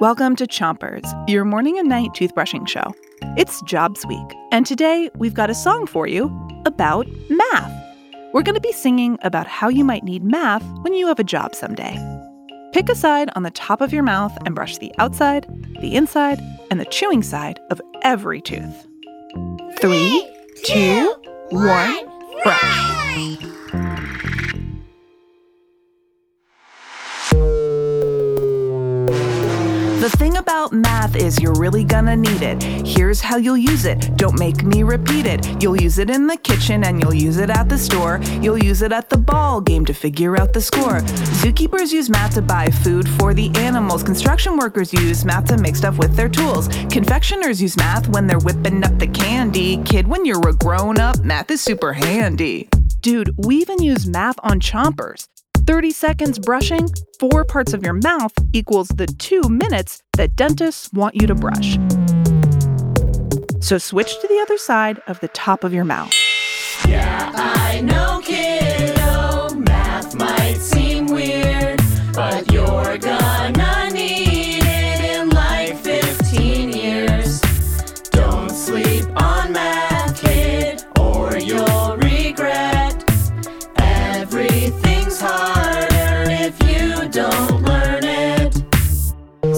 Welcome to Chompers, your morning and night toothbrushing show. It's Jobs Week, and today we've got a song for you about math. We're going to be singing about how you might need math when you have a job someday. Pick a side on the top of your mouth and brush the outside, the inside, and the chewing side of every tooth. Three, two, one, brush. Is you're really gonna need it. Here's how you'll use it. Don't make me repeat it. You'll use it in the kitchen and you'll use it at the store. You'll use it at the ball game to figure out the score. Zookeepers use math to buy food for the animals. Construction workers use math to make stuff with their tools. Confectioners use math when they're whipping up the candy. Kid, when you're a grown up, math is super handy. Dude, we even use math on chompers. 30 seconds brushing, four parts of your mouth equals the two minutes that dentists want you to brush. So switch to the other side of the top of your mouth. Yeah, I know, kiddo, math might seem weird, but you're gonna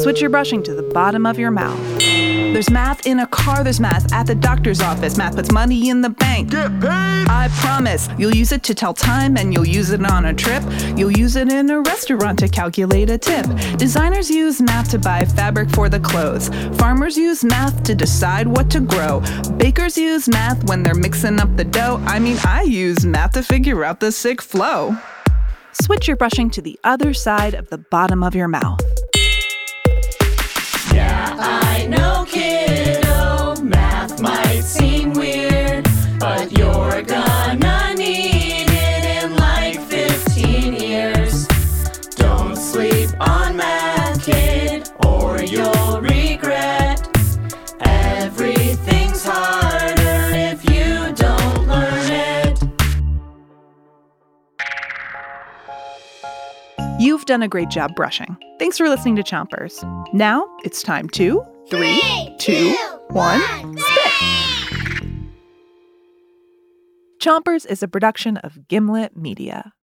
Switch your brushing to the bottom of your mouth. There's math in a car, there's math at the doctor's office. Math puts money in the bank. Get paid! I promise. You'll use it to tell time and you'll use it on a trip. You'll use it in a restaurant to calculate a tip. Designers use math to buy fabric for the clothes. Farmers use math to decide what to grow. Bakers use math when they're mixing up the dough. I mean, I use math to figure out the sick flow. Switch your brushing to the other side of the bottom of your mouth. You've done a great job brushing. Thanks for listening to Chompers. Now it's time to three, two, one, spit. Chompers is a production of Gimlet Media.